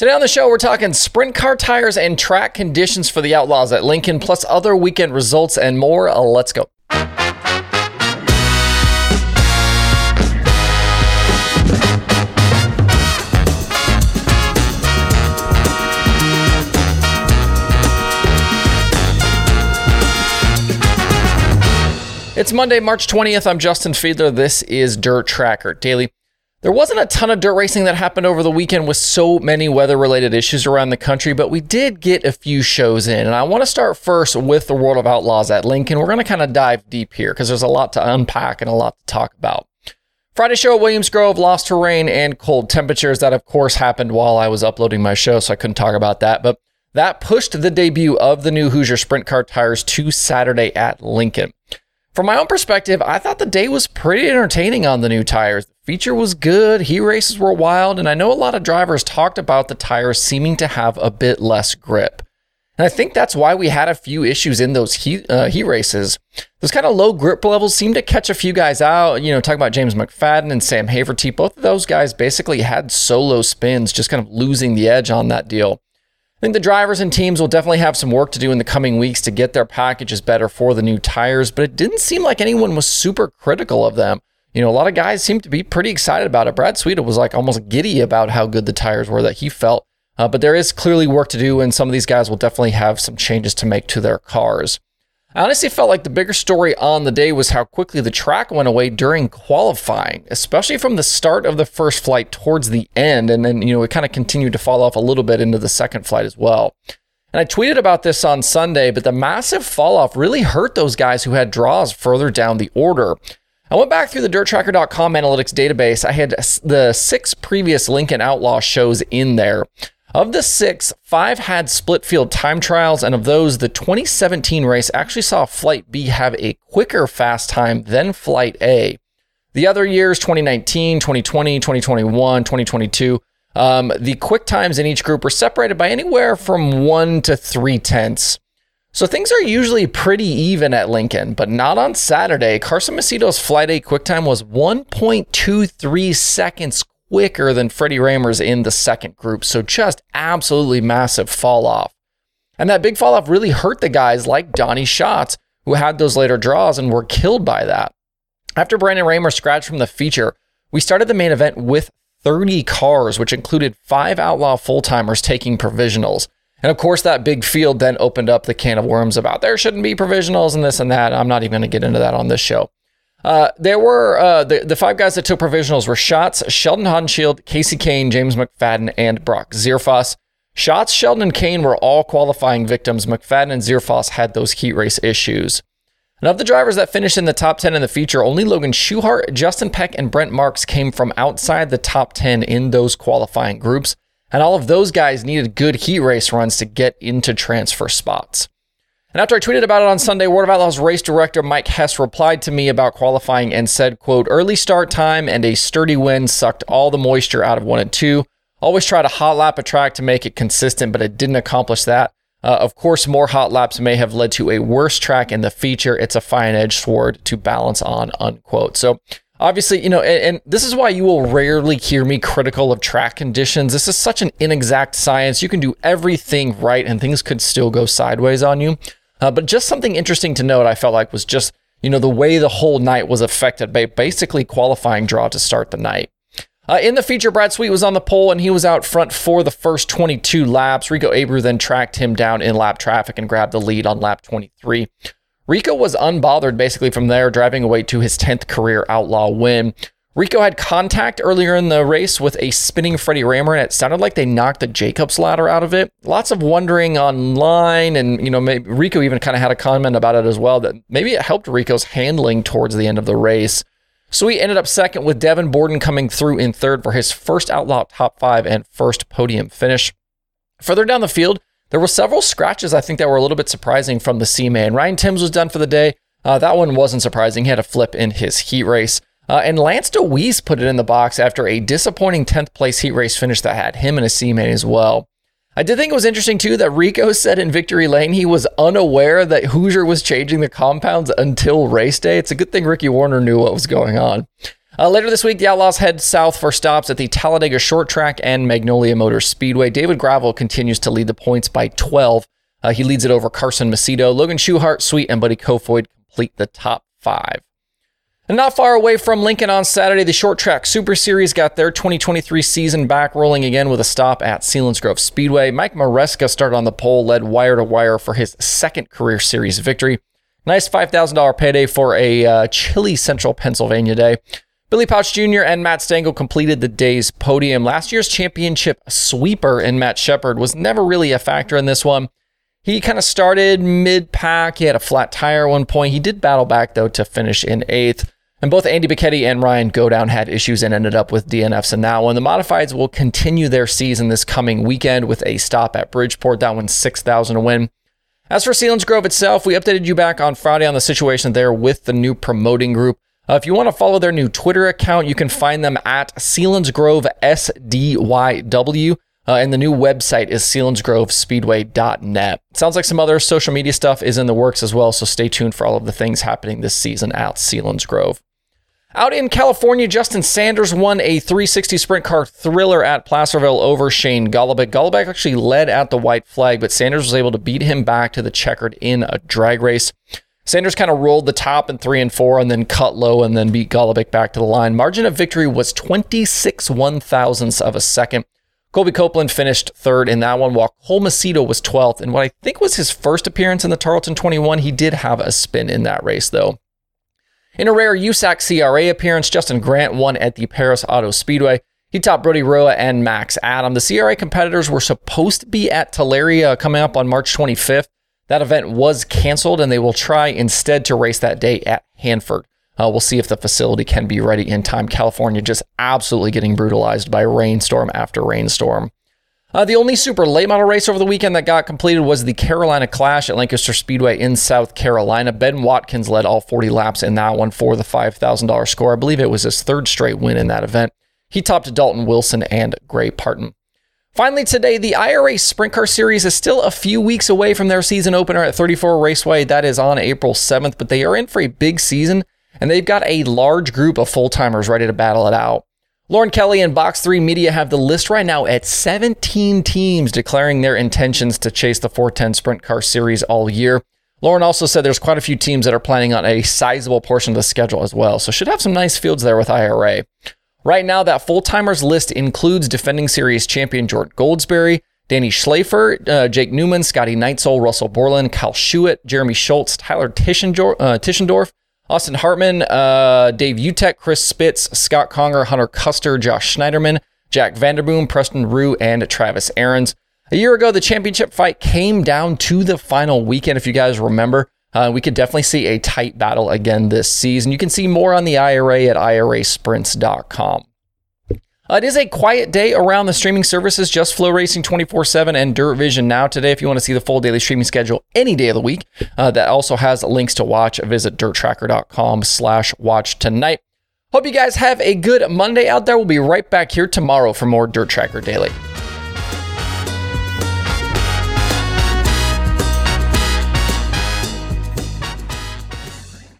Today on the show, we're talking sprint car tires and track conditions for the Outlaws at Lincoln, plus other weekend results and more. Uh, let's go. It's Monday, March 20th. I'm Justin Fiedler. This is Dirt Tracker Daily. There wasn't a ton of dirt racing that happened over the weekend with so many weather related issues around the country, but we did get a few shows in. And I want to start first with the World of Outlaws at Lincoln. We're going to kind of dive deep here because there's a lot to unpack and a lot to talk about. Friday show at Williams Grove lost to rain and cold temperatures. That, of course, happened while I was uploading my show, so I couldn't talk about that. But that pushed the debut of the new Hoosier Sprint Car tires to Saturday at Lincoln. From my own perspective, I thought the day was pretty entertaining on the new tires. The feature was good, heat races were wild, and I know a lot of drivers talked about the tires seeming to have a bit less grip. And I think that's why we had a few issues in those heat, uh, heat races. Those kind of low grip levels seemed to catch a few guys out. You know, talk about James McFadden and Sam Haverty. Both of those guys basically had solo spins, just kind of losing the edge on that deal. I think the drivers and teams will definitely have some work to do in the coming weeks to get their packages better for the new tires, but it didn't seem like anyone was super critical of them. You know, a lot of guys seemed to be pretty excited about it. Brad Sweet was like almost giddy about how good the tires were that he felt. Uh, but there is clearly work to do, and some of these guys will definitely have some changes to make to their cars. I honestly felt like the bigger story on the day was how quickly the track went away during qualifying, especially from the start of the first flight towards the end. And then, you know, it kind of continued to fall off a little bit into the second flight as well. And I tweeted about this on Sunday, but the massive fall off really hurt those guys who had draws further down the order. I went back through the dirttracker.com analytics database. I had the six previous Lincoln Outlaw shows in there. Of the six, five had split field time trials, and of those, the 2017 race actually saw Flight B have a quicker fast time than Flight A. The other years, 2019, 2020, 2021, 2022, um, the quick times in each group were separated by anywhere from one to three tenths. So things are usually pretty even at Lincoln, but not on Saturday. Carson Macedo's Flight A quick time was 1.23 seconds quicker than Freddie Rahmer's in the second group. So just absolutely massive fall off. And that big fall off really hurt the guys like Donny Schatz, who had those later draws and were killed by that. After Brandon Rahmer scratched from the feature, we started the main event with 30 cars, which included five outlaw full timers taking provisionals. And of course, that big field then opened up the can of worms about there shouldn't be provisionals and this and that. I'm not even going to get into that on this show. Uh, there were uh, the, the five guys that took provisionals were Schatz, Sheldon Haudenschild, Kasey Kahne, James McFadden, and Brock Zearfoss. Schatz, Sheldon, and Kane were all qualifying victims. McFadden and Zearfoss had those heat race issues. And of the drivers that finished in the top 10 in the feature, only Logan Schuchart, Justin Peck, and Brent Marks came from outside the top 10 in those qualifying groups. And all of those guys needed good heat race runs to get into transfer spots. And after I tweeted about it on Sunday, World of Outlaws race director Mike Hess replied to me about qualifying and said, quote, early start time and a sturdy wind sucked all the moisture out of one and two. Always try to hot lap a track to make it consistent, but it didn't accomplish that. Uh, of course, more hot laps may have led to a worse track in the feature. It's a fine edge sword to balance on, unquote. So obviously, you know, and, and, this is why you will rarely hear me critical of track conditions. This is such an inexact science. You can do everything right and things could still go sideways on you. Uh, but just something interesting to note, I felt like was just, you know, the way the whole night was affected by basically qualifying draw to start the night. Uh, in the feature, Brad Sweet was on the pole and he was out front for the first 22 laps. Rico Abreu then tracked him down in lap traffic and grabbed the lead on lap 23. Rico was unbothered basically from there, driving away to his 10th career outlaw win. Rico had contact earlier in the race with a spinning Freddie Rahmer, and it sounded like they knocked the Jacobs ladder out of it. Lots of wondering online, and you know, maybe Rico even kind of had a comment about it as well that maybe it helped Rico's handling towards the end of the race. So he ended up second with Devon Borden coming through in third for his first outlaw top five and first podium finish. Further down the field, there were several scratches I think that were a little bit surprising from the C main. Ryan Timms was done for the day. Uh, that one wasn't surprising. He had a flip in his heat race. Uh, and Lance Dewease put it in the box after a disappointing 10th place heat race finish that had him and C main as well. I did think it was interesting too that Rico said in Victory Lane he was unaware that Hoosier was changing the compounds until race day. It's a good thing Ricky Warner knew what was going on. Uh, later this week, the Outlaws head south for stops at the Talladega Short Track and Magnolia Motor Speedway. David Gravel continues to lead the points by 12. Uh, he leads it over Carson Macedo. Logan Schuchart, Sweet, and Buddy Kofoid complete the top five. And not far away from Lincoln on Saturday, the Short Track Super Series got their 2023 season back rolling again with a stop at Selinsgrove Speedway. Mike Maresca started on the pole, led wire to wire for his second career series victory. Nice $5,000 payday for a uh, chilly central Pennsylvania day. Billy Pauch Jr. and Matt Stangle completed the day's podium. Last year's championship sweeper in Matt Sheppard was never really a factor in this one. He kind of started mid pack. He had a flat tire at one point. He did battle back, though, to finish in eighth. And both Andy Bachetti and Ryan Godown had issues and ended up with DNFs in that one. The Modifieds will continue their season this coming weekend with a stop at Bridgeport. That one's 6,000 to win. As for Selinsgrove itself, we updated you back on Friday on the situation there with the new promoting group. Uh, if you want to follow their new Twitter account, you can find them at Selinsgrove SDYW. Uh, and the new website is selinsgrovespeedway.net. Sounds like some other social media stuff is in the works as well, so stay tuned for all of the things happening this season at Selinsgrove. Out in California, Justin Sanders won a 360 sprint car thriller at Placerville over Shane Golobic. Golobic actually led at the white flag, but Sanders was able to beat him back to the checkered in a drag race. Sanders kind of rolled the top in three and four and then cut low and then beat Golobic back to the line. Margin of victory was 26 one thousandths of a second. Colby Copeland finished third in that one, while Cole Macedo was 12th. And what I think was his first appearance in the Tarlton 21, he did have a spin in that race, though. In a rare USAC CRA appearance, Justin Grant won at the Perris Auto Speedway. He topped Brody Roa and Max Adam. The CRA competitors were supposed to be at Tulare coming up on March 25th. That event was canceled, and they will try instead to race that day at Hanford. Uh, we'll see if the facility can be ready in time. California just absolutely getting brutalized by rainstorm after rainstorm. Uh, the only super late model race over the weekend that got completed was the Carolina Clash at Lancaster Speedway in South Carolina. Ben Watkins led all 40 laps in that one for the $5,000 score. I believe it was his third straight win in that event. He topped Dalton Wilson and Gray Parton. Finally, today, the IRA Sprint Car Series is still a few weeks away from their season opener at 34 Raceway. That is on April 7th, but they are in for a big season, and they've got a large group of full timers ready to battle it out. Lauren Kelly and Box 3 Media have the list right now at 17 teams declaring their intentions to chase the 410 Sprint Car Series all year. Lauren also said there's quite a few teams that are planning on a sizable portion of the schedule as well, so should have some nice fields there with IRA. Right now, that full timers list includes defending series champion Jordan Goldesberry, Danny Schlafer, uh, Jake Newman, Scotty Neitzel, Russell Borland, Kyle Schuett, Jeremy Schultz, Tyler Tischendorf, uh, Tischendorf Austin Hartman, uh, Dave Uttech, Chris Spitz, Scott Conger, Hunter Custer, Josh Schneiderman, Jack Vanderboom, Preston Rue, and Travis Arenz. A year ago, the championship fight came down to the final weekend, if you guys remember. Uh, we could definitely see a tight battle again this season. You can see more on the IRA at irasprints.com. Uh, it is a quiet day around the streaming services, just FloRacing 24 7 and DIRTVision Now today. If you want to see the full daily streaming schedule any day of the week, uh, that also has links to watch. Visit dirttracker.com slash watch tonight. Hope you guys have a good Monday out there. We'll be right back here tomorrow for more Dirt Tracker Daily.